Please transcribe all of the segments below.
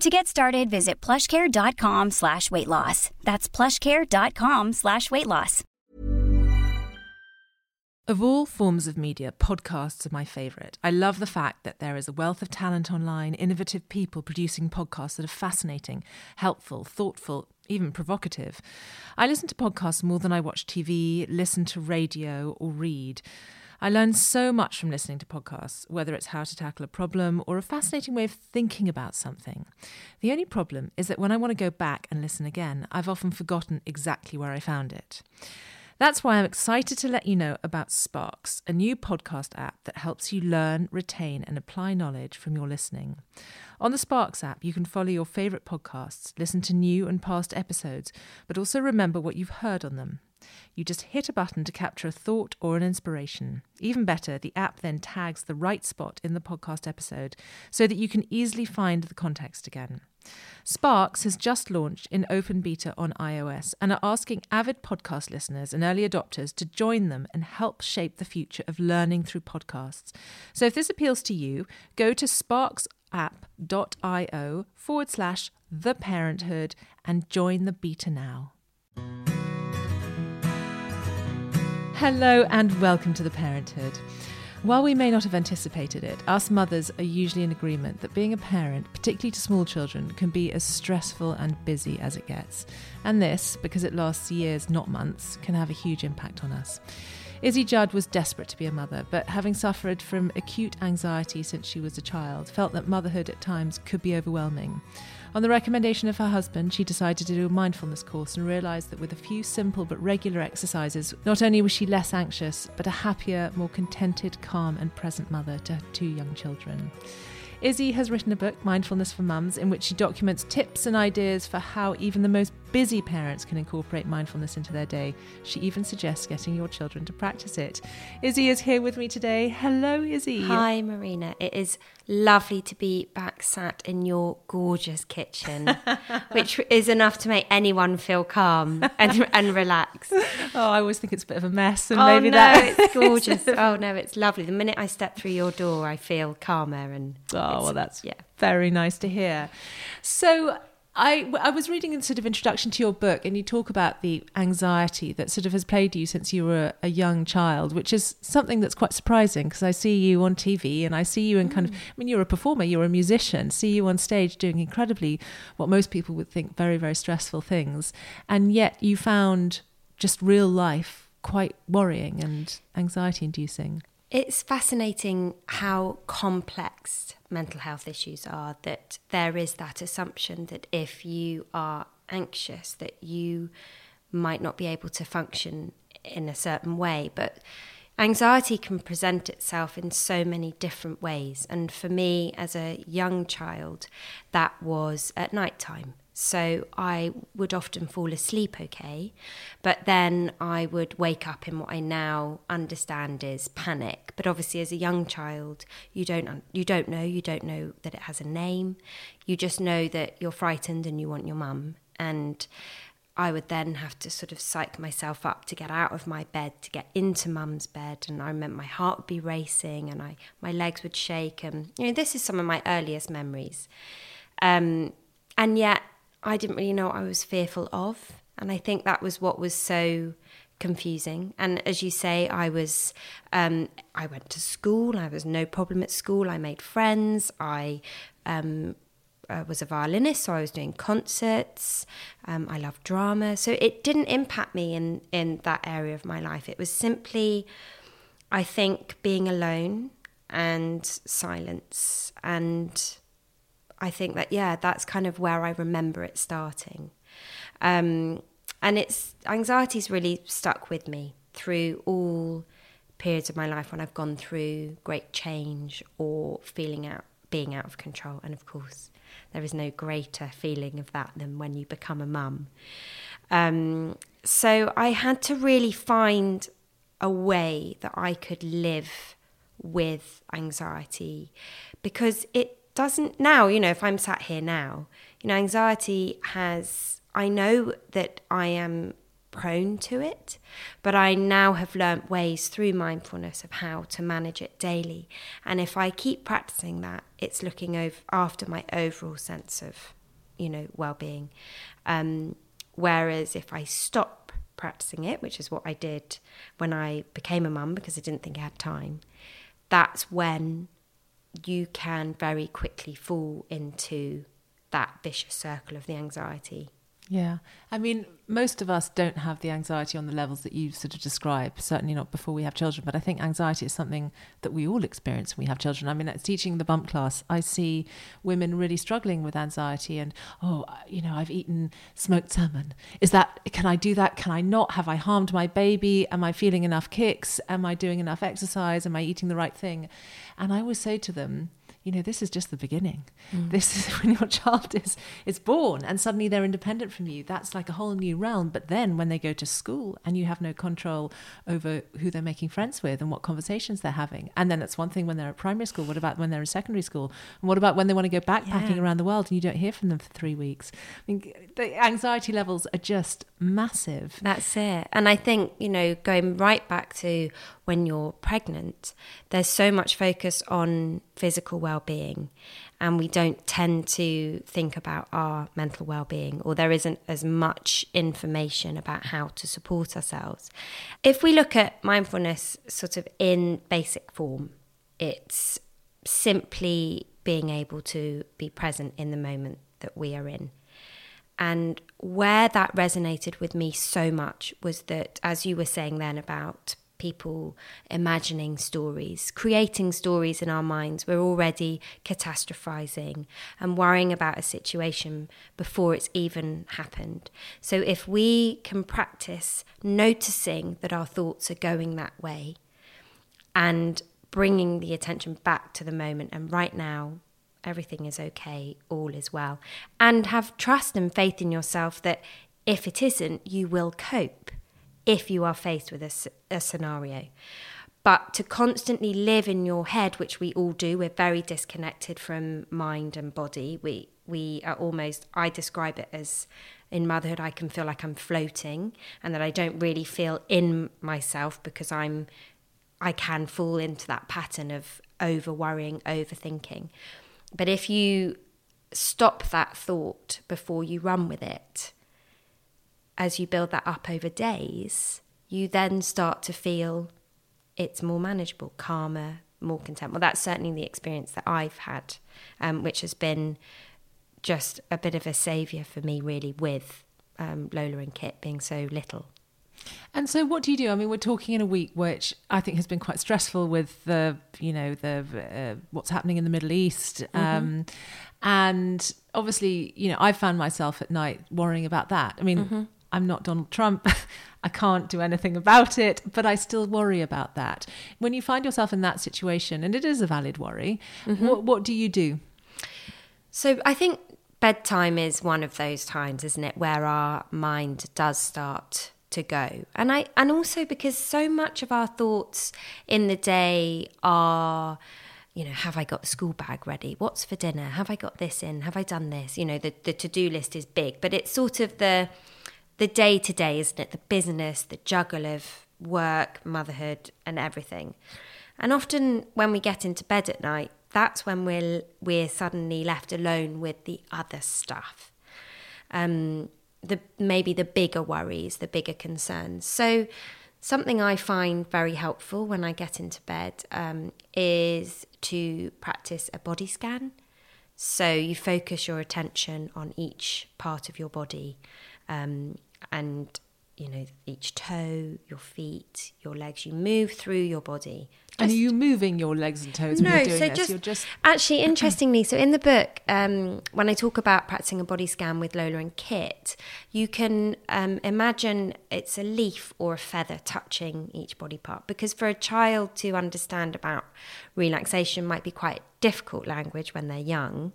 To get started, visit plushcare.com slash weight loss. That's plushcare.com slash weight loss. Of all forms of media, podcasts are my favourite. I love the fact that there is a wealth of talent online, innovative people producing podcasts that are fascinating, helpful, thoughtful, even provocative. I listen to podcasts more than I watch TV, listen to radio, or read. I learn so much from listening to podcasts, whether it's how to tackle a problem or a fascinating way of thinking about something. The only problem is that when I want to go back and listen again, I've often forgotten exactly where I found it. That's why I'm excited to let you know about Sparks, a new podcast app that helps you learn, retain, and apply knowledge from your listening. On the Sparks app, you can follow your favourite podcasts, listen to new and past episodes, but also remember what you've heard on them. You just hit a button to capture a thought or an inspiration. Even better, the app then tags the right spot in the podcast episode so that you can easily find the context again. Sparks has just launched in open beta on iOS and are asking avid podcast listeners and early adopters to join them and help shape the future of learning through podcasts. So if this appeals to you, go to sparksapp.io forward slash the parenthood and join the beta now. Hello and welcome to the parenthood. While we may not have anticipated it, us mothers are usually in agreement that being a parent, particularly to small children, can be as stressful and busy as it gets. And this, because it lasts years, not months, can have a huge impact on us. Izzy Judd was desperate to be a mother, but having suffered from acute anxiety since she was a child, felt that motherhood at times could be overwhelming. On the recommendation of her husband, she decided to do a mindfulness course and realised that with a few simple but regular exercises, not only was she less anxious, but a happier, more contented, calm, and present mother to her two young children. Izzy has written a book, Mindfulness for Mums, in which she documents tips and ideas for how even the most busy parents can incorporate mindfulness into their day. She even suggests getting your children to practice it. Izzy is here with me today. Hello, Izzy. Hi, Marina. It is lovely to be back sat in your gorgeous kitchen, which is enough to make anyone feel calm and, and relax. Oh, I always think it's a bit of a mess, and oh, maybe no, that. it's gorgeous. oh, no, it's lovely. The minute I step through your door, I feel calmer and. Oh, well, that's yeah. very nice to hear. So, I, I was reading a sort of introduction to your book, and you talk about the anxiety that sort of has plagued you since you were a young child, which is something that's quite surprising because I see you on TV and I see you in kind of, mm. I mean, you're a performer, you're a musician, see you on stage doing incredibly what most people would think very, very stressful things. And yet you found just real life quite worrying and anxiety inducing. It's fascinating how complex mental health issues are that there is that assumption that if you are anxious that you might not be able to function in a certain way. But anxiety can present itself in so many different ways. And for me as a young child that was at night time so I would often fall asleep okay, but then I would wake up in what I now understand is panic. But obviously, as a young child, you don't you don't know you don't know that it has a name. You just know that you're frightened and you want your mum. And I would then have to sort of psych myself up to get out of my bed to get into mum's bed, and I remember my heart would be racing and I my legs would shake. And you know, this is some of my earliest memories. Um, and yet I didn't really know what I was fearful of. And I think that was what was so confusing. And as you say, I was, um, I went to school. I was no problem at school. I made friends. I, um, uh, was a violinist, so I was doing concerts. Um, I love drama, so it didn't impact me in in that area of my life. It was simply, I think, being alone and silence, and I think that yeah, that's kind of where I remember it starting. Um, and it's anxiety's really stuck with me through all periods of my life when I've gone through great change or feeling out being out of control. And of course, there is no greater feeling of that than when you become a mum. Um, so I had to really find a way that I could live with anxiety because it doesn't now, you know, if I'm sat here now, you know, anxiety has, I know that I am prone to it, but I now have learnt ways through mindfulness of how to manage it daily. And if I keep practicing that, it's looking over after my overall sense of, you know, well-being. Um, whereas if I stop practicing it, which is what I did when I became a mum because I didn't think I had time, that's when you can very quickly fall into that vicious circle of the anxiety. Yeah. I mean, most of us don't have the anxiety on the levels that you sort of describe, certainly not before we have children. But I think anxiety is something that we all experience when we have children. I mean, at teaching the bump class, I see women really struggling with anxiety and, oh, you know, I've eaten smoked salmon. Is that, can I do that? Can I not? Have I harmed my baby? Am I feeling enough kicks? Am I doing enough exercise? Am I eating the right thing? And I always say to them, you know, this is just the beginning. Mm. This is when your child is is born and suddenly they're independent from you. That's like a whole new realm. But then when they go to school and you have no control over who they're making friends with and what conversations they're having. And then it's one thing when they're at primary school. What about when they're in secondary school? And what about when they want to go backpacking yeah. around the world and you don't hear from them for three weeks? I mean, the anxiety levels are just massive. That's it. And I think, you know, going right back to when you're pregnant, there's so much focus on physical well-being and we don't tend to think about our mental well-being or there isn't as much information about how to support ourselves. If we look at mindfulness sort of in basic form, it's simply being able to be present in the moment that we are in. And where that resonated with me so much was that, as you were saying then about people imagining stories, creating stories in our minds. We're already catastrophizing and worrying about a situation before it's even happened. So, if we can practice noticing that our thoughts are going that way and bringing the attention back to the moment and right now, everything is okay, all is well, and have trust and faith in yourself that if it isn't, you will cope if you are faced with a, a scenario. But to constantly live in your head, which we all do, we're very disconnected from mind and body. We we are almost I describe it as in motherhood I can feel like I'm floating and that I don't really feel in myself because I'm I can fall into that pattern of over worrying, overthinking. But if you stop that thought before you run with it, as you build that up over days, you then start to feel it's more manageable, calmer, more content. Well, that's certainly the experience that I've had, um, which has been just a bit of a saviour for me, really, with um, Lola and Kit being so little. And so, what do you do? I mean, we're talking in a week which I think has been quite stressful with the, you know, the uh, what's happening in the Middle East, mm-hmm. um, and obviously, you know, I found myself at night worrying about that. I mean, mm-hmm. I'm not Donald Trump. I can't do anything about it, but I still worry about that. When you find yourself in that situation, and it is a valid worry, mm-hmm. what, what do you do? So I think bedtime is one of those times, isn't it, where our mind does start to go. And I and also because so much of our thoughts in the day are you know, have I got the school bag ready? What's for dinner? Have I got this in? Have I done this? You know, the, the to do list is big, but it's sort of the the day to day, isn't it? The business, the juggle of work, motherhood, and everything. And often when we get into bed at night, that's when we're we're suddenly left alone with the other stuff. Um, the maybe the bigger worries, the bigger concerns. So something I find very helpful when I get into bed um, is to practice a body scan So you focus your attention on each part of your body um, and you know each toe your feet your legs you move through your body and are you moving your legs and toes no, when you're doing so this? Just, you're just actually interestingly. So in the book, um, when I talk about practicing a body scan with Lola and Kit, you can um, imagine it's a leaf or a feather touching each body part. Because for a child to understand about relaxation might be quite difficult language when they're young,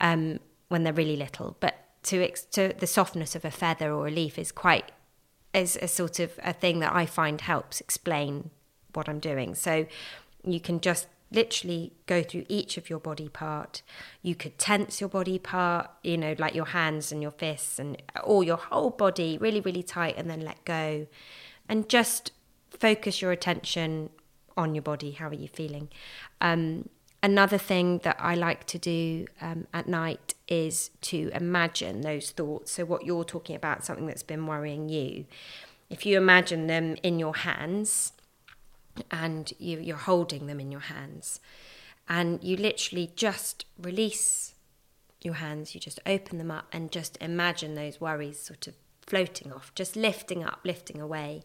um, when they're really little. But to, ex- to the softness of a feather or a leaf is quite is a sort of a thing that I find helps explain what I'm doing. So you can just literally go through each of your body part. You could tense your body part, you know, like your hands and your fists and or your whole body really, really tight and then let go. And just focus your attention on your body. How are you feeling? Um, another thing that I like to do um, at night is to imagine those thoughts. So, what you're talking about, something that's been worrying you, if you imagine them in your hands, and you, you're holding them in your hands. And you literally just release your hands, you just open them up and just imagine those worries sort of floating off, just lifting up, lifting away.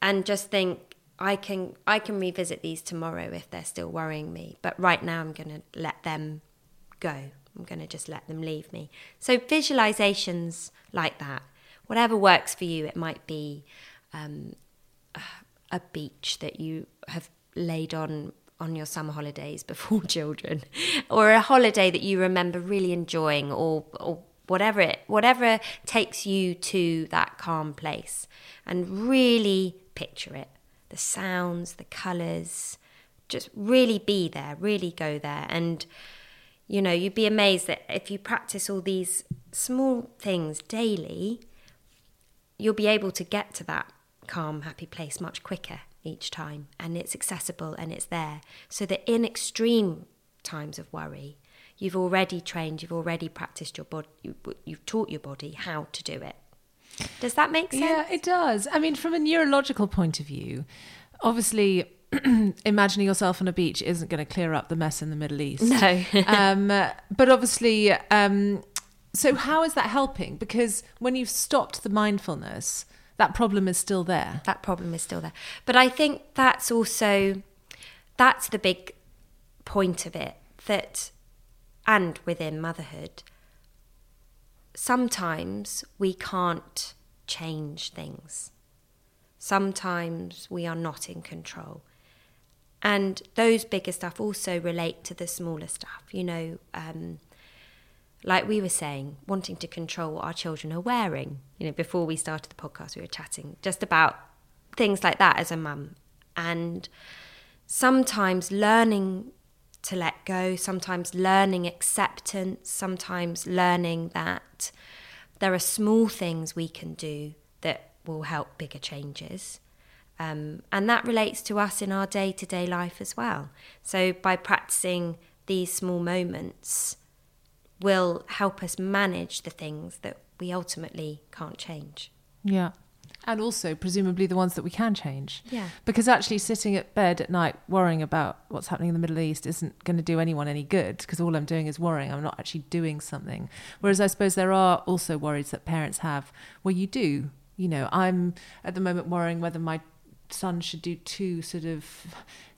And just think, I can I can revisit these tomorrow if they're still worrying me. But right now I'm gonna let them go. I'm gonna just let them leave me. So visualizations like that, whatever works for you, it might be um, a beach that you have laid on on your summer holidays before children or a holiday that you remember really enjoying or or whatever it whatever takes you to that calm place and really picture it the sounds the colors just really be there really go there and you know you'd be amazed that if you practice all these small things daily you'll be able to get to that calm, happy place much quicker each time. And it's accessible and it's there. So that in extreme times of worry, you've already trained, you've already practiced your body, you've taught your body how to do it. Does that make sense? Yeah, it does. I mean, from a neurological point of view, obviously imagining yourself on a beach isn't going to clear up the mess in the Middle East. No. um, but obviously, um, so how is that helping? Because when you've stopped the mindfulness, that problem is still there. That problem is still there. But I think that's also that's the big point of it that and within motherhood sometimes we can't change things. Sometimes we are not in control. And those bigger stuff also relate to the smaller stuff, you know, um, like we were saying, wanting to control what our children are wearing. You know, before we started the podcast, we were chatting just about things like that as a mum. And sometimes learning to let go, sometimes learning acceptance, sometimes learning that there are small things we can do that will help bigger changes. Um, and that relates to us in our day to day life as well. So by practicing these small moments, will help us manage the things that we ultimately can't change. Yeah. And also, presumably, the ones that we can change. Yeah. Because actually, sitting at bed at night worrying about what's happening in the Middle East isn't going to do anyone any good because all I'm doing is worrying. I'm not actually doing something. Whereas I suppose there are also worries that parents have where you do. You know, I'm at the moment worrying whether my son should do two sort of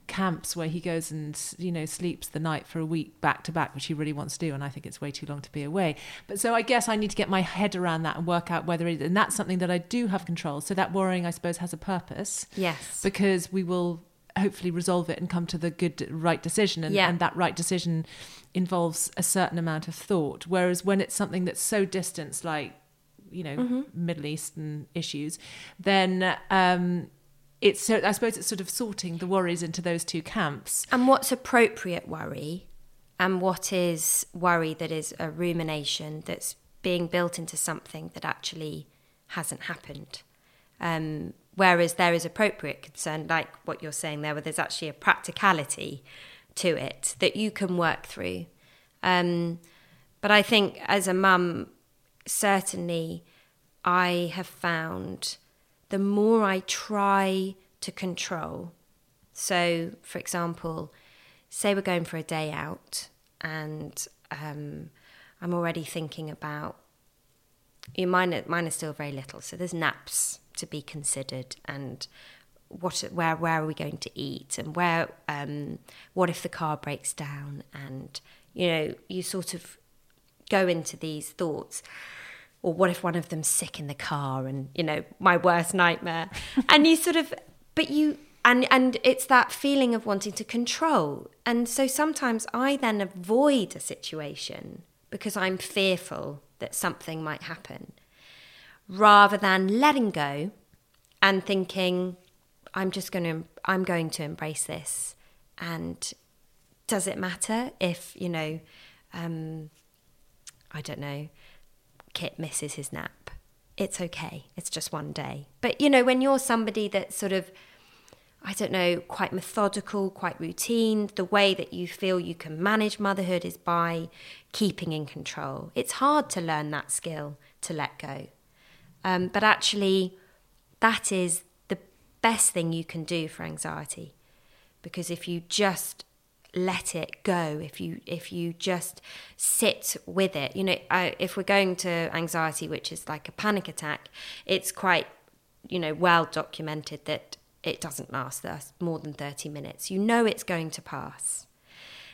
camps where he goes and you know sleeps the night for a week back to back which he really wants to do and i think it's way too long to be away. But so i guess i need to get my head around that and work out whether it and that's something that i do have control. So that worrying i suppose has a purpose. Yes. Because we will hopefully resolve it and come to the good right decision and, yeah. and that right decision involves a certain amount of thought. Whereas when it's something that's so distant like you know mm-hmm. middle eastern issues then um it's so I suppose it's sort of sorting the worries into those two camps. And what's appropriate worry and what is worry that is a rumination that's being built into something that actually hasn't happened. Um, whereas there is appropriate concern, like what you're saying there, where there's actually a practicality to it that you can work through. Um, but I think as a mum, certainly I have found the more I try to control. So, for example, say we're going for a day out and um, I'm already thinking about. You know, mine, mine are still very little, so there's naps to be considered, and what, where, where are we going to eat, and where, um, what if the car breaks down, and you know, you sort of go into these thoughts or what if one of them's sick in the car and you know my worst nightmare. And you sort of but you and and it's that feeling of wanting to control. And so sometimes i then avoid a situation because i'm fearful that something might happen rather than letting go and thinking i'm just going to i'm going to embrace this. And does it matter if you know um, I don't know, Kit misses his nap. It's okay. It's just one day. But, you know, when you're somebody that's sort of, I don't know, quite methodical, quite routine, the way that you feel you can manage motherhood is by keeping in control. It's hard to learn that skill to let go. Um, but actually, that is the best thing you can do for anxiety. Because if you just let it go if you if you just sit with it. You know I, if we're going to anxiety which is like a panic attack it's quite you know well documented that it doesn't last more than 30 minutes. You know it's going to pass.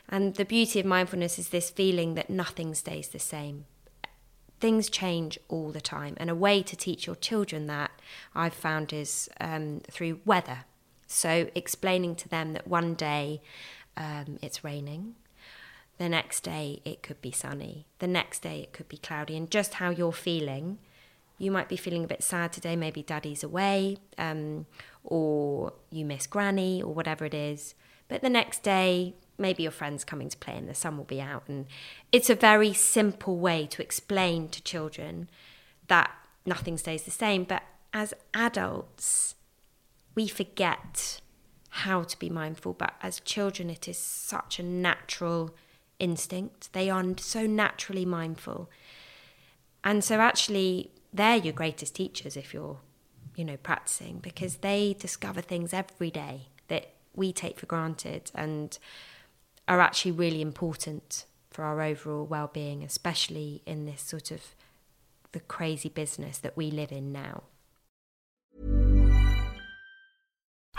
And the beauty of mindfulness is this feeling that nothing stays the same. Things change all the time. And a way to teach your children that i've found is um, through weather. So explaining to them that one day um, it's raining. The next day it could be sunny. The next day it could be cloudy. And just how you're feeling, you might be feeling a bit sad today. Maybe daddy's away, um, or you miss granny, or whatever it is. But the next day, maybe your friend's coming to play and the sun will be out. And it's a very simple way to explain to children that nothing stays the same. But as adults, we forget how to be mindful, but as children, it is such a natural instinct. They are so naturally mindful. And so, actually, they're your greatest teachers if you're, you know, practicing because they discover things every day that we take for granted and are actually really important for our overall well being, especially in this sort of the crazy business that we live in now.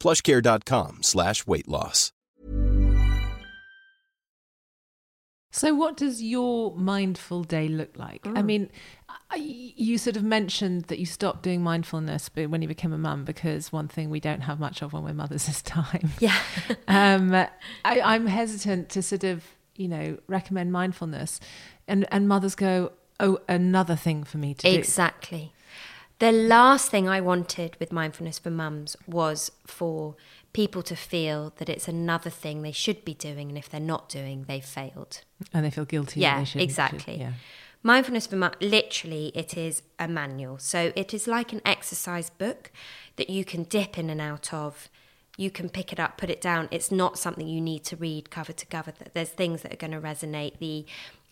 plushcare.com slash weight loss. So, what does your mindful day look like? I mean, you sort of mentioned that you stopped doing mindfulness when you became a mum because one thing we don't have much of when we're mothers is time. Yeah. um, I, I'm hesitant to sort of, you know, recommend mindfulness, and and mothers go, oh, another thing for me to do. Exactly. The last thing I wanted with mindfulness for mums was for people to feel that it's another thing they should be doing, and if they're not doing, they've failed. and they feel guilty. Yeah, exactly. Yeah. Mindfulness for Mums, literally, it is a manual. So it is like an exercise book that you can dip in and out of. You can pick it up, put it down. It's not something you need to read cover to cover. There's things that are going to resonate. The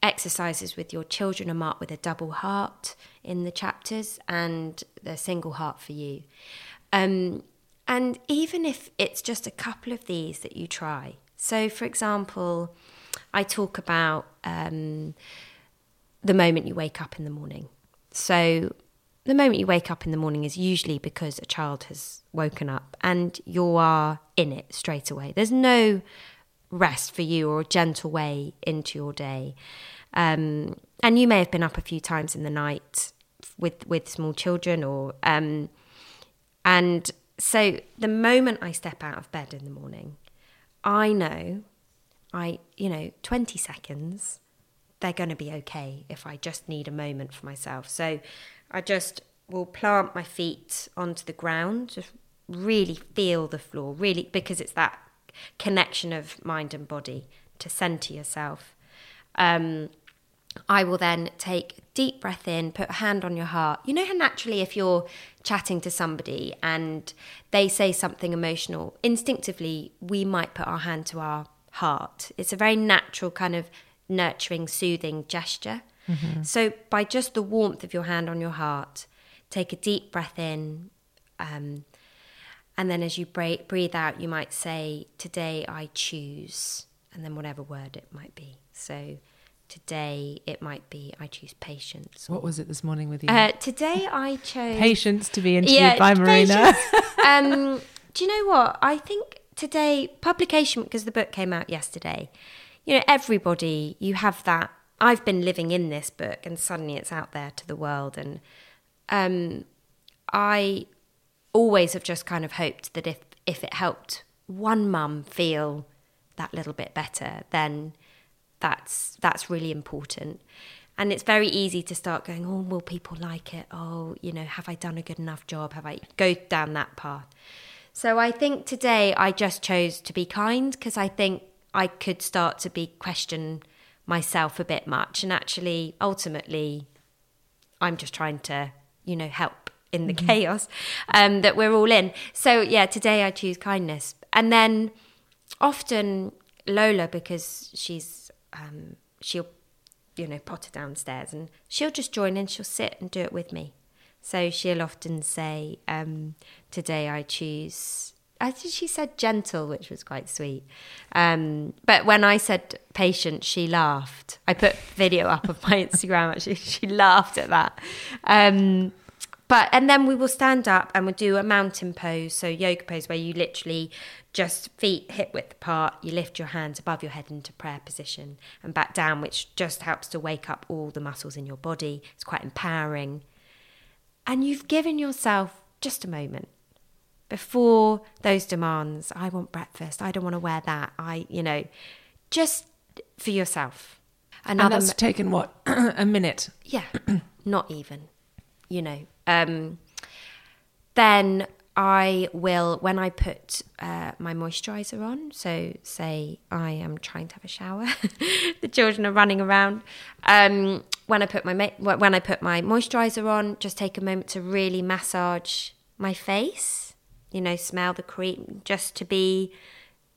exercises with your children are marked with a double heart in the chapters and the single heart for you. Um, and even if it's just a couple of these that you try. So, for example, I talk about um, the moment you wake up in the morning. So, the moment you wake up in the morning is usually because a child has woken up and you are in it straight away. There's no rest for you or a gentle way into your day. Um, and you may have been up a few times in the night with with small children or um, and so the moment I step out of bed in the morning, I know I you know 20 seconds they're going to be okay if I just need a moment for myself. So I just will plant my feet onto the ground, just really feel the floor, really because it's that connection of mind and body to center yourself. Um, I will then take deep breath in, put a hand on your heart. You know how naturally, if you're chatting to somebody and they say something emotional, instinctively we might put our hand to our heart. It's a very natural kind of nurturing, soothing gesture. Mm-hmm. So, by just the warmth of your hand on your heart, take a deep breath in. Um, and then as you breathe out, you might say, Today I choose, and then whatever word it might be. So, today it might be I choose patience. What was it this morning with you? Uh, today I chose patience to be interviewed yeah, by Marina. um, do you know what? I think today publication because the book came out yesterday. You know, everybody you have that. I've been living in this book, and suddenly it's out there to the world, and um, I always have just kind of hoped that if if it helped one mum feel that little bit better, then that's that's really important. And it's very easy to start going, oh, will people like it? Oh, you know, have I done a good enough job? Have I go down that path? So I think today I just chose to be kind because I think I could start to be question myself a bit much, and actually, ultimately, I'm just trying to, you know, help in the mm-hmm. chaos um, that we're all in. So yeah, today I choose kindness, and then often Lola because she's um, she'll, you know, potter downstairs and she'll just join in, she'll sit and do it with me. So she'll often say, um, Today I choose. I think she said gentle, which was quite sweet. Um, but when I said patient, she laughed. I put video up of my Instagram actually. She laughed at that. Um, but and then we will stand up and we'll do a mountain pose, so yoga pose where you literally just feet hip width apart, you lift your hands above your head into prayer position and back down, which just helps to wake up all the muscles in your body. It's quite empowering. And you've given yourself just a moment before those demands. I want breakfast. I don't want to wear that. I, you know, just for yourself. Another and that's taken what a minute. Yeah, not even. You know, um, then I will, when I put uh, my moisturizer on, so say I am trying to have a shower, the children are running around. Um, when I put my when I put my moisturizer on, just take a moment to really massage my face. You know, smell the cream, just to be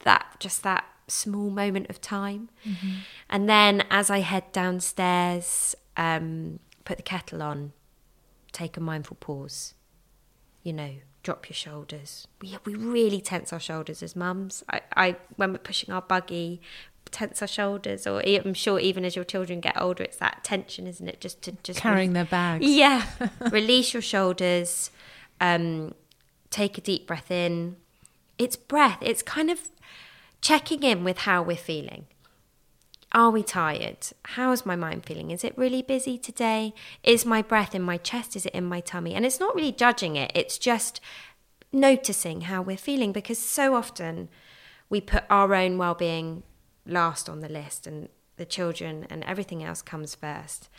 that, just that small moment of time. Mm-hmm. And then as I head downstairs, um, put the kettle on, take a mindful pause. You know, drop your shoulders. We we really tense our shoulders as mums. I, I when we're pushing our buggy, tense our shoulders. Or I'm sure even as your children get older, it's that tension, isn't it? Just to just carrying their bags. Yeah. Release your shoulders. Um, take a deep breath in. It's breath. It's kind of checking in with how we're feeling. Are we tired? How is my mind feeling? Is it really busy today? Is my breath in my chest? Is it in my tummy? And it's not really judging it, it's just noticing how we're feeling because so often we put our own well being last on the list and the children and everything else comes first.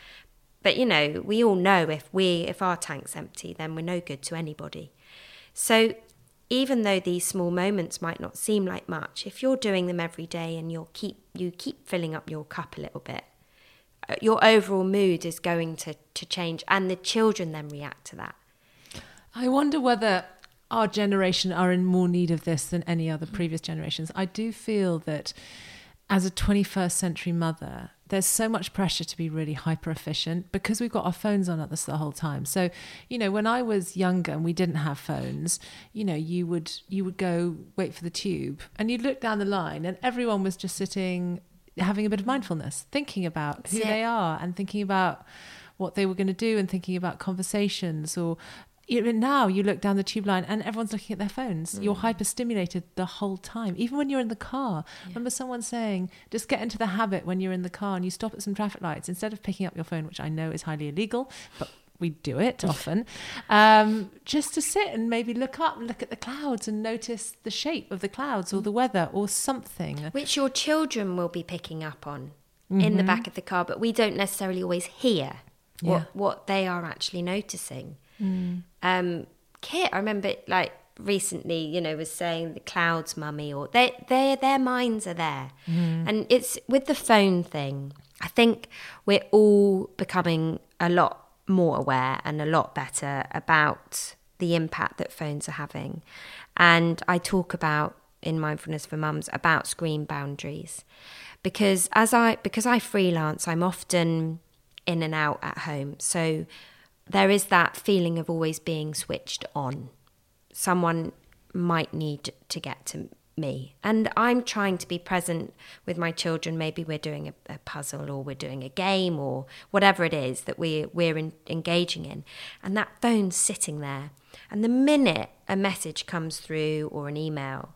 But you know, we all know if we if our tank's empty, then we're no good to anybody. So even though these small moments might not seem like much, if you're doing them every day and you keep you keep filling up your cup a little bit, uh, your overall mood is going to, to change and the children then react to that. I wonder whether our generation are in more need of this than any other previous generations. I do feel that as a 21st century mother, there's so much pressure to be really hyper efficient because we've got our phones on at this the whole time. So, you know, when I was younger and we didn't have phones, you know, you would you would go wait for the tube and you'd look down the line and everyone was just sitting having a bit of mindfulness, thinking about who they are and thinking about what they were going to do and thinking about conversations or even now you look down the tube line and everyone's looking at their phones. Mm. You're hyperstimulated the whole time, even when you're in the car. Remember someone saying, just get into the habit when you're in the car and you stop at some traffic lights instead of picking up your phone, which I know is highly illegal, but we do it often, um, just to sit and maybe look up, look at the clouds and notice the shape of the clouds or the weather or something. Which your children will be picking up on in the back of the car, but we don't necessarily always hear Yeah. what, what they are actually noticing. Um, Kit, I remember like recently, you know, was saying the clouds, mummy, or they, they, their minds are there. And it's with the phone thing, I think we're all becoming a lot more aware and a lot better about the impact that phones are having. And I talk about in mindfulness for mums about screen boundaries because as I because I freelance, I'm often in and out at home. So there is that feeling of always being switched on. Someone might need to get to me. And I'm trying to be present with my children. Maybe we're doing a, a puzzle or we're doing a game or whatever it is that we, we're in, engaging in. And that phone's sitting there. And the minute a message comes through or an email,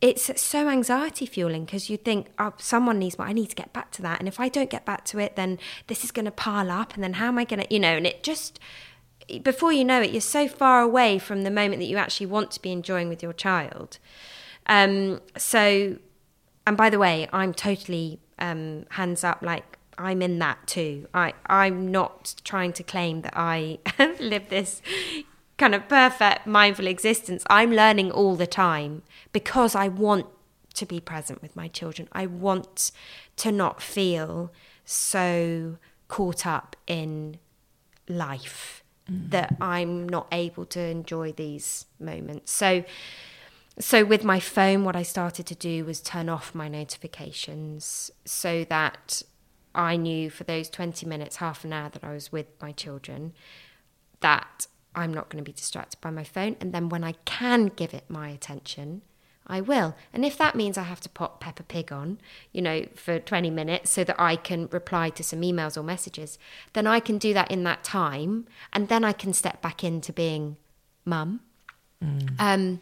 it's so anxiety fueling because you think oh, someone needs more. I need to get back to that, and if I don't get back to it, then this is going to pile up, and then how am I going to, you know? And it just before you know it, you're so far away from the moment that you actually want to be enjoying with your child. Um, so, and by the way, I'm totally um, hands up, like I'm in that too. I I'm not trying to claim that I live this kind of perfect mindful existence. I'm learning all the time because I want to be present with my children. I want to not feel so caught up in life mm. that I'm not able to enjoy these moments. So so with my phone what I started to do was turn off my notifications so that I knew for those 20 minutes, half an hour that I was with my children that I'm not going to be distracted by my phone. And then when I can give it my attention, I will. And if that means I have to pop Peppa Pig on, you know, for 20 minutes so that I can reply to some emails or messages, then I can do that in that time. And then I can step back into being mum. Um,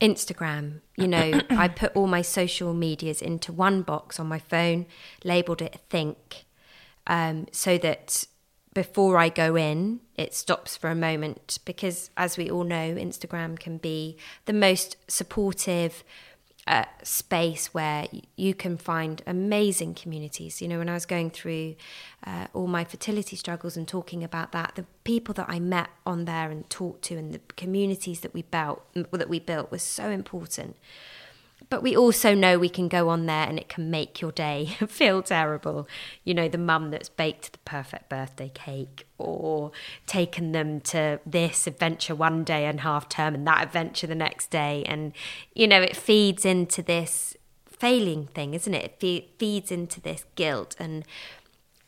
Instagram, you know, I put all my social medias into one box on my phone, labeled it Think, um, so that before I go in, it stops for a moment because, as we all know, Instagram can be the most supportive uh, space where you can find amazing communities. You know, when I was going through uh, all my fertility struggles and talking about that, the people that I met on there and talked to, and the communities that we built that we built was so important. But we also know we can go on there and it can make your day feel terrible. You know, the mum that's baked the perfect birthday cake or taken them to this adventure one day and half term and that adventure the next day. And, you know, it feeds into this failing thing, isn't it? It fe- feeds into this guilt and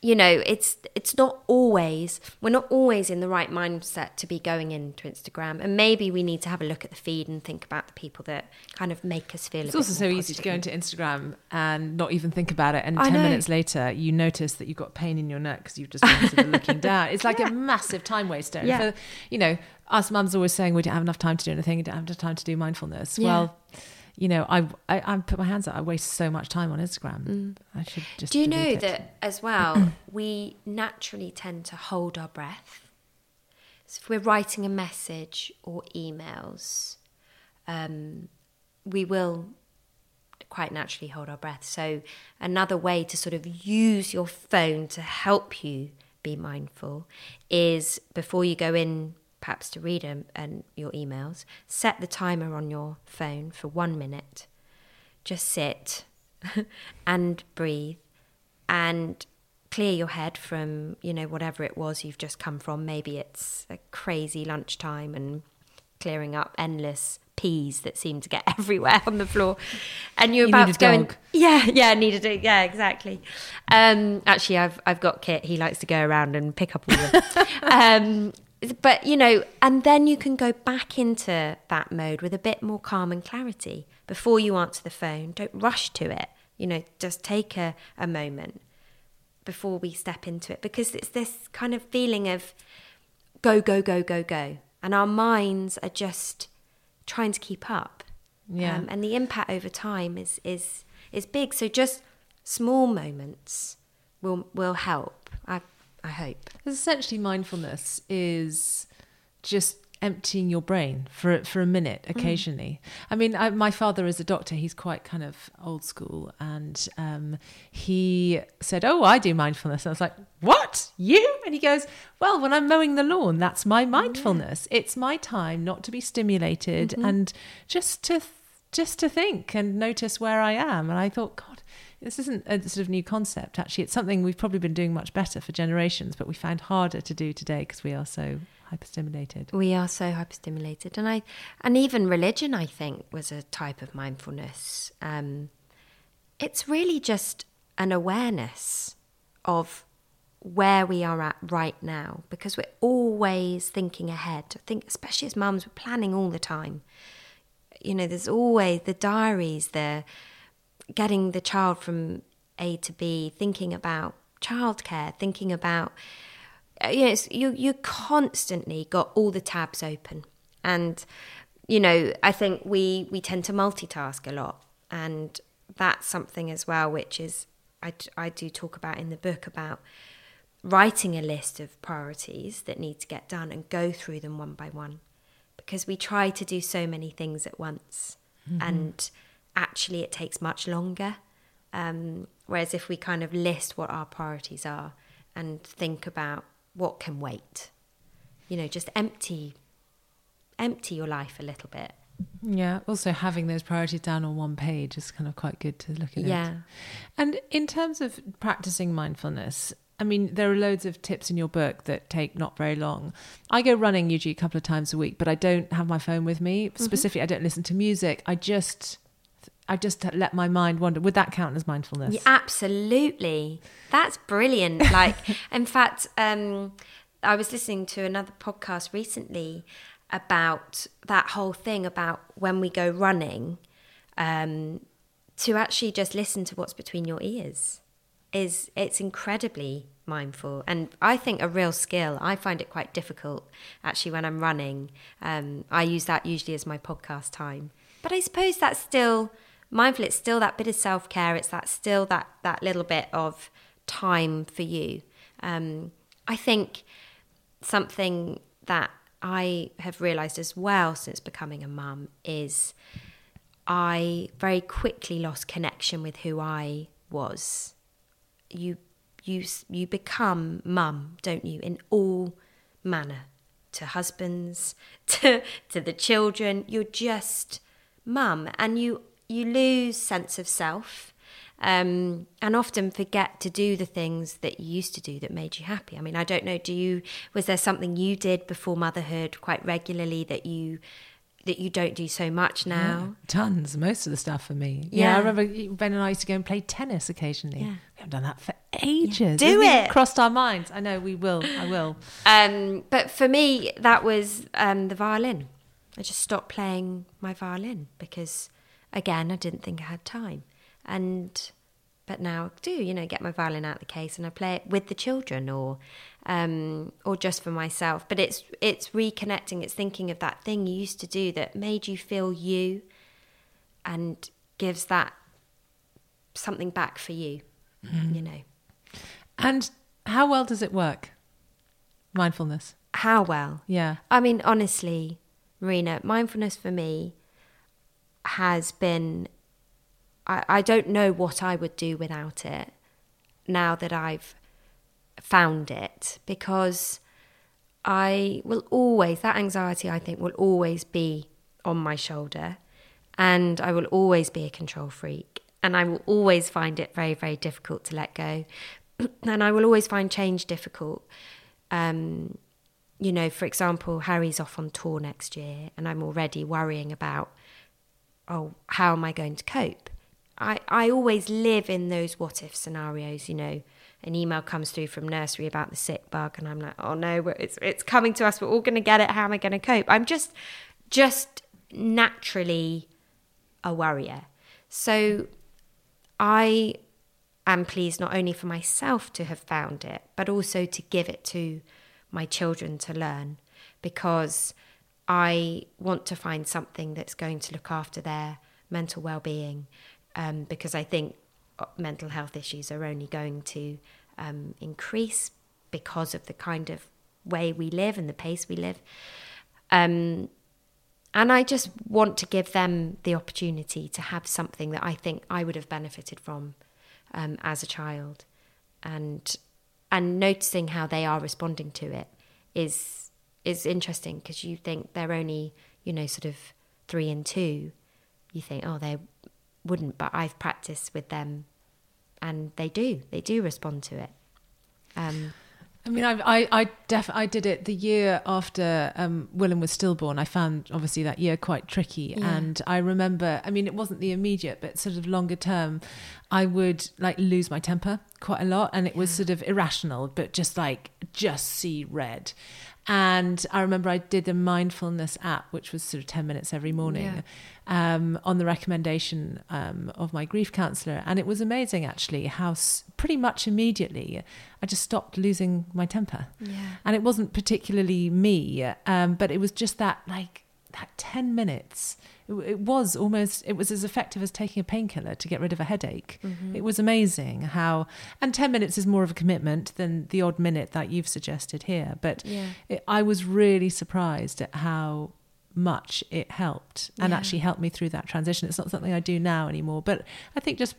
you know it's it's not always we're not always in the right mindset to be going into instagram and maybe we need to have a look at the feed and think about the people that kind of make us feel It's a also so more easy to go into Instagram and not even think about it. And I 10 know. minutes later, you notice that you've got pain in your neck because you've just been sort of looking down. It's like a massive time waster. Yeah. For, you know, us mums always saying we don't have enough time to do anything, we don't have enough time to do mindfulness. Yeah. Well, you know, I, I I put my hands up. I waste so much time on Instagram. I should just. Mm. do you know it. that as well we naturally tend to hold our breath so if we're writing a message or emails um, we will quite naturally hold our breath. So, another way to sort of use your phone to help you be mindful is before you go in, perhaps to read them and your emails, set the timer on your phone for one minute. Just sit and breathe and clear your head from, you know, whatever it was you've just come from. Maybe it's a crazy lunchtime and clearing up endless peas that seem to get everywhere on the floor. And you're You about to a go and yeah, yeah, needed it. Yeah, exactly. Um, actually, I've I've got Kit. He likes to go around and pick up all the. um, but you know, and then you can go back into that mode with a bit more calm and clarity before you answer the phone. Don't rush to it. You know, just take a, a moment before we step into it because it's this kind of feeling of go, go, go, go, go. And our minds are just trying to keep up. Yeah. Um, and the impact over time is, is, is big. So just small moments will, will help. I, I hope. Essentially, mindfulness is just emptying your brain for for a minute Mm. occasionally. I mean, I, my father is a doctor. He's quite kind of old school, and um, he said, "Oh, I do mindfulness." And I was like, "What? You?" And he goes, "Well, when I'm mowing the lawn, that's my mindfulness. It's my time not to be stimulated Mm-hmm. and just to just to think and notice where I am." And I thought, God. This isn't a sort of new concept. Actually, it's something we've probably been doing much better for generations, but we found harder to do today because we are so hyperstimulated. We are so hyperstimulated, and I, and even religion, I think, was a type of mindfulness. Um, it's really just an awareness of where we are at right now, because we're always thinking ahead. I think, especially as mums, we're planning all the time. You know, there's always the diaries, the getting the child from A to B, thinking about childcare, thinking about uh, you know, it's, you you constantly got all the tabs open, and you know, I think we we tend to multitask a lot, and that's something as well, which is I I do talk about in the book about writing a list of priorities that need to get done and go through them one by one, because we try to do so many things at once, and actually it takes much longer. Um, whereas if we kind of list what our priorities are and think about what can wait, you know, just empty, empty your life a little bit. Yeah. Also, having those priorities down on one page is kind of quite good to look at. Yeah. It. And in terms of practicing mindfulness, I mean, there are loads of tips in your book that take not very long. I go running usually a couple of times a week, but I don't have my phone with me. Specifically, I don't listen to music. I just, I just let my mind wander. Would that count as mindfulness? Yeah, absolutely. That's brilliant. Like, in fact, um, I was listening to another podcast recently about that whole thing about when we go running, um, to actually just listen to what's between your ears is it's incredibly mindful and I think a real skill. I find it quite difficult actually when I'm running. Um, I use that usually as my podcast time, but I suppose that's still mindful. It's still that bit of self care. It's that still that that little bit of time for you. Um, I think something that I have realised as well since becoming a mum is I very quickly lost connection with who I was. You you you become mum, don't you, in all manner to husbands, to to the children. You're just mum, and you you lose sense of self, um, and often forget to do the things that you used to do that made you happy. I mean, I don't know. Do you was there something you did before motherhood quite regularly that you that you don't do so much now? Tons, most of the stuff for me. Yeah, Yeah. I remember Ben and I used to go and play tennis occasionally. Yeah. We haven't done that for ages. Do it. Crossed our minds. I know we will. I will. Um, but for me, that was um, the violin. I just stopped playing my violin because, again, I didn't think I had time. And but now I do, you know, get my violin out of the case and I play it with the children or um, or just for myself. But it's it's reconnecting. It's thinking of that thing you used to do that made you feel you, and gives that something back for you. You know And how well does it work? Mindfulness. how well. Yeah. I mean, honestly, Marina, mindfulness for me has been. I, I don't know what I would do without it now that I've found it because I will always, that anxiety I think will always be on my shoulder and I will always be a control freak and I will always find it very, very difficult to let go. and I will always find change difficult. Um, you know, for example, Harry's off on tour next year, and I'm already worrying about, oh, how am I going to cope? I, I always live in those what if scenarios, you know. An email comes through from nursery about the sick bug, and I'm like, oh no, it's, it's coming to us. We're all going to get it. How am I going to cope? I'm just, just naturally a worrier. So I am pleased not only for myself to have found it, but also to give it to my children to learn because I want to find something that's going to look after their mental well-being um, because I think uh, mental health issues are only going to um, increase because of the kind of way we live and the pace we live. Um, and I just want to give them the opportunity to have something that I think I would have benefited from um, as a child, and and noticing how they are responding to it is is interesting because you think they're only you know sort of three and two, you think oh they wouldn't, but I've practiced with them, and they do they do respond to it. Um, I mean, I I I, def- I did it the year after um, Willem was stillborn. I found obviously that year quite tricky, Yeah. and I remember. I mean, it wasn't the immediate, but sort of longer term. I would like lose my temper quite a lot, and it was sort of irrational, but just like just see red. And I remember I did a mindfulness app, which was sort of ten minutes every morning, um, on the recommendation um, of my grief counselor, and it was amazing actually how s- pretty much immediately I just stopped losing my temper. Yeah. And it wasn't particularly me, um, but it was just that like that 10 minutes. It, was almost, it was as effective as taking a painkiller to get rid of a headache. Mm-hmm. It was amazing how, and 10 minutes is more of a commitment than the odd minute that you've suggested here. But Yeah. it, I was really surprised at how much it helped and Yeah. actually helped me through that transition. It's not something I do now anymore, but I think just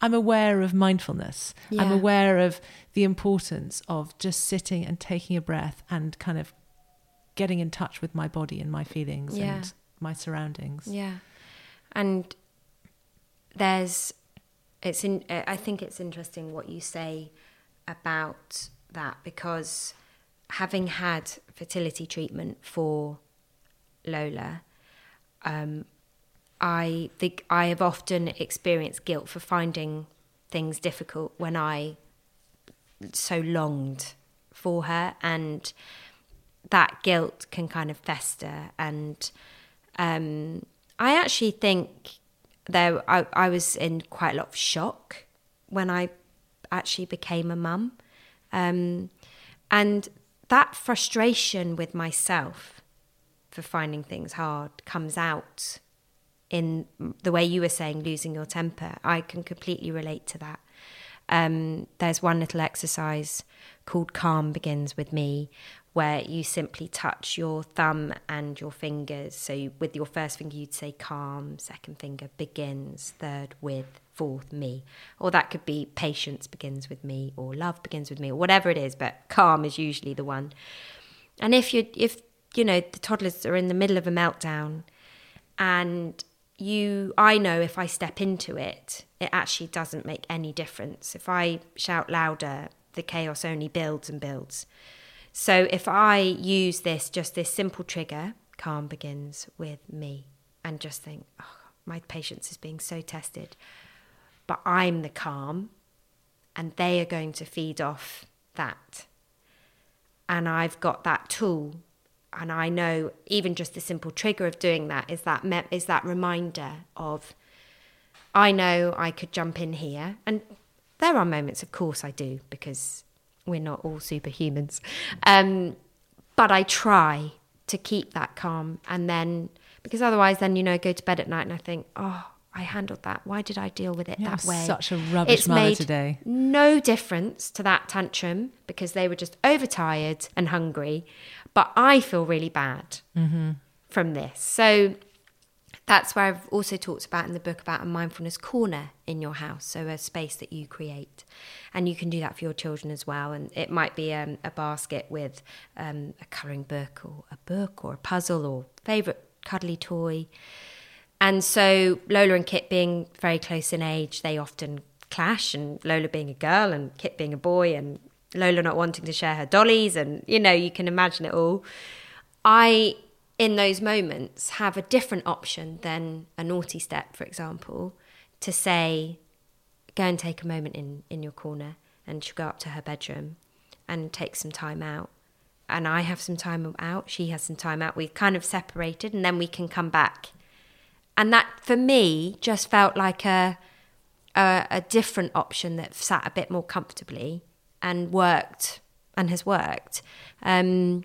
I'm aware of mindfulness. I'm aware of the importance of just sitting and taking a breath and kind of getting in touch with my body and my feelings Yeah. and my surroundings. Yeah, and there's it's in. I think it's interesting what you say about that because having had fertility treatment for Lola, um, I think I have often experienced guilt for finding things difficult when I so longed for her and that guilt can kind of fester and um, I actually think there I, I was in quite a lot of shock when I actually became a mum. Um, and that frustration with myself for finding things hard comes out in the way you were saying losing your temper. I can completely relate to that. Um, there's one little exercise called Calm Begins with Me, where you simply touch your thumb and your fingers. So, with your first finger, you'd say calm, second finger begins, third with, fourth me. Or that could be patience begins with me, or love begins with me, or whatever it is, but calm is usually the one. And if you if you know the toddlers are in the middle of a meltdown and you I know if I step into it, it actually doesn't make any difference. If I shout louder, the chaos only builds and builds. So if I use this just this simple trigger, calm begins with me and just think, oh, my patience is being so tested. But I'm the calm and they are going to feed off that. And I've got that tool and I know even just the simple trigger of doing that is that me- is that reminder of I know I could jump in here and there are moments of course I do because we're not all superhumans um, but I try to keep that calm and then because otherwise then you know go to bed at night and I think oh I handled that why did I deal with it Yeah, that way such a rubbish mother made today. no difference to that tantrum because they were just overtired and hungry. But I feel really bad from this. So that's where I've also talked about in the book about a mindfulness corner in your house. So a space that you create. And you can do that for your children as well. And it might be um, a basket with um, a colouring book or a book or a puzzle or favourite cuddly toy. And so Lola and Kit being very close in age, they often clash. And Lola being a girl and Kit being a boy, and Lola not wanting to share her dollies, and you know, you can imagine it all. I, in those moments, have a different option than a naughty step, for example, to say, go and take a moment in, in your corner. And she'll go up to her bedroom and take some time out. And I have some time out, she has some time out. We've kind of separated, and then we can come back and that for me just felt like a, a a different option that sat a bit more comfortably and worked and has worked. Um,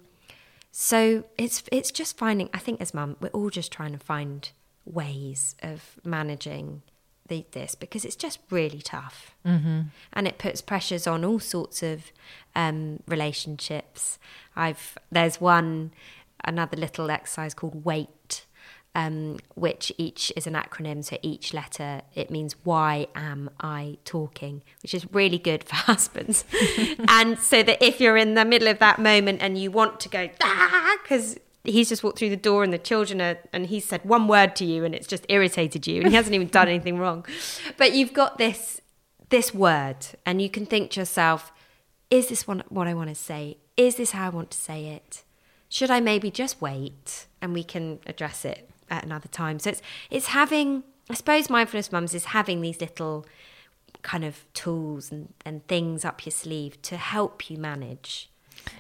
so it's it's just finding. I think as mum, we're all just trying to find ways of managing the, this because it's just really tough, mm-hmm. and it puts pressures on all sorts of um, relationships. I've there's one another little exercise called wait um, which each is an acronym. So each letter, it means why am I talking, which is really good for husbands. and so that if you're in the middle of that moment and you want to go, because he's just walked through the door and the children are, and he's said one word to you and it's just irritated you and he hasn't even done anything wrong. But you've got this, this word and you can think to yourself, is this what, what I want to say? Is this how I want to say it? Should I maybe just wait and we can address it at another time. So it's it's having I suppose mindfulness mums is having these little kind of tools and, and things up your sleeve to help you manage.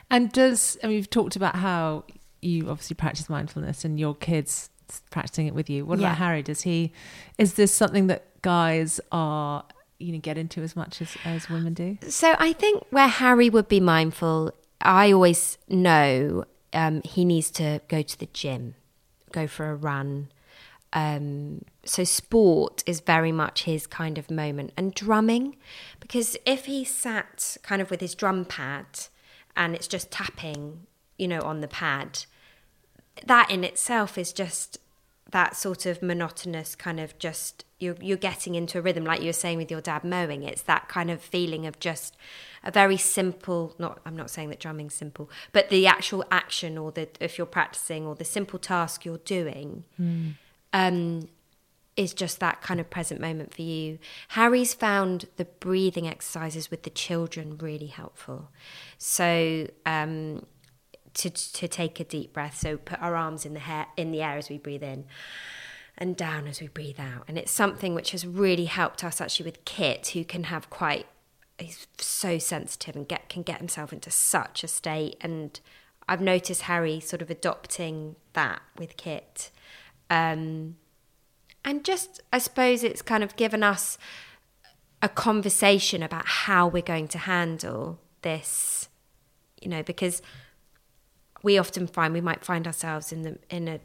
And does I mean you've talked about how you obviously practice mindfulness and your kids practicing it with you. What yeah. about Harry? Does he is this something that guys are you know get into as much as, as women do? So I think where Harry would be mindful, I always know um, he needs to go to the gym go for a run. Um, so sport is very much his kind of moment, and drumming, because if he sat kind of with his drum pad and it's just tapping, you know, on the pad, that in itself is just that sort of monotonous kind of just you're you're getting into a rhythm like you were saying with your dad mowing it's that kind of feeling of just a very simple not I'm not saying that drumming's simple but the actual action or the if you're practicing or the simple task you're doing mm. um, is just that kind of present moment for you. Harry's found the breathing exercises with the children really helpful. So um, to to take a deep breath. So put our arms in the hair in the air as we breathe in and down as we breathe out. And it's something which has really helped us actually with Kit, who can have quite he's so sensitive and get can get himself into such a state. And I've noticed Harry sort of adopting that with Kit. Um, and just I suppose it's kind of given us a conversation about how we're going to handle this, you know, because we often find we might find ourselves in the in a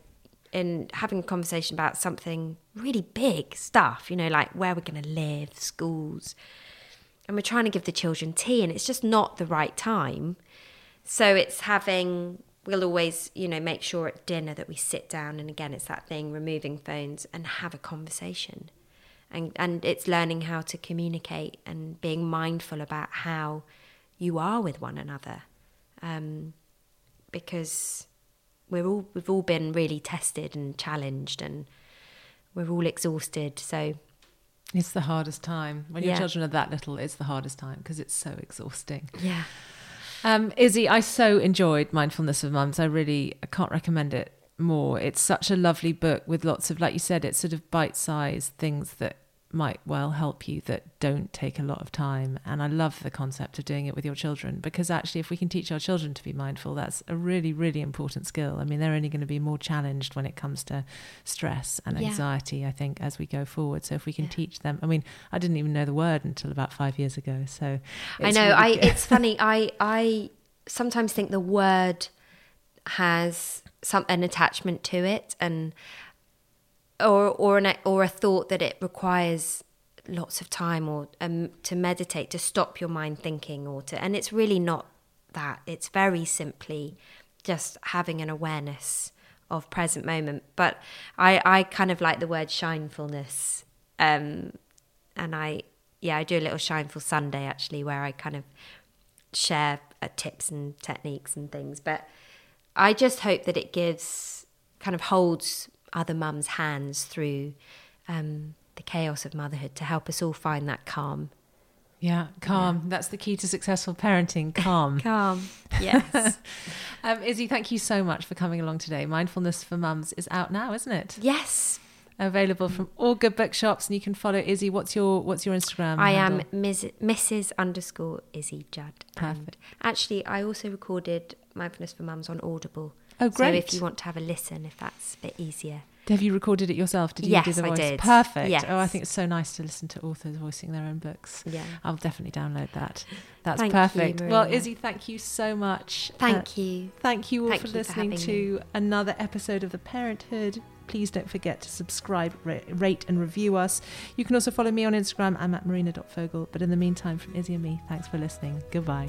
in having a conversation about something really big stuff, you know, like where we're going to live, schools, and we're trying to give the children tea, and it's just not the right time. So it's having we'll always, you know, make sure at dinner that we sit down, and again, it's that thing removing phones and have a conversation. And, and it's learning how to communicate and being mindful about how you are with one another. Um, because we're all we've all been really tested and challenged and we're all exhausted so. It's the hardest time. When your children are that little it's the hardest time because it's so exhausting. Yeah. Um, izzy i so enjoyed mindfulness of mums. I really i can't recommend it more. It's such a lovely book with lots of like you said it's sort of bite-sized things that might well help you that don't take a lot of time. And I love the concept of doing it with your children because actually, if we can teach our children to be mindful, that's a really, really important skill. I mean, they're only going to be more challenged when it comes to stress and anxiety, yeah. I think, as we go forward. So if we can yeah. teach them, I mean, I didn't even know the word until about five years ago. So I know, really I, it's funny. I, I sometimes think the word has some an attachment to it and or or an or a thought that it requires lots of time or um, to meditate to stop your mind thinking or to and it's really not that. It's very simply just having an awareness of present moment. But i i kind of like the word shinefulness um and i yeah i do a little shineful sunday actually where i kind of share uh, tips and techniques and things. But i just hope that it gives kind of holds other mums' hands through um, the chaos of motherhood to help us all find that calm. Yeah, calm. Yeah. That's the key to successful parenting. Calm. calm. Yes. um, Izzy, thank you so much for coming along today. Mindfulness for Mums is out now, isn't it? Yes. Available from all good bookshops, and you can follow Izzy. What's your What's your Instagram? I handle? am Ms, Mrs. underscore Izzy Judd. Perfect. And actually, I also recorded Mindfulness for Mums on Audible. Oh, great. So if you want to have a listen, if that's a bit easier. Have you recorded it yourself? Did you Yes, do the voice? I did. Perfect. Yes. Oh, I think it's so nice to listen to authors voicing their own books. Yeah. I'll definitely download that. That's Thank you, perfect. well, Izzy, thank you so much. Thank Uh, you. Thank you all Thank for you listening having to another episode of The Parenthood. Please don't forget to subscribe, ra- rate, and review us. You can also follow me on Instagram. I'm at marina.fogle. But in the meantime, from Izzy and me, thanks for listening. Goodbye.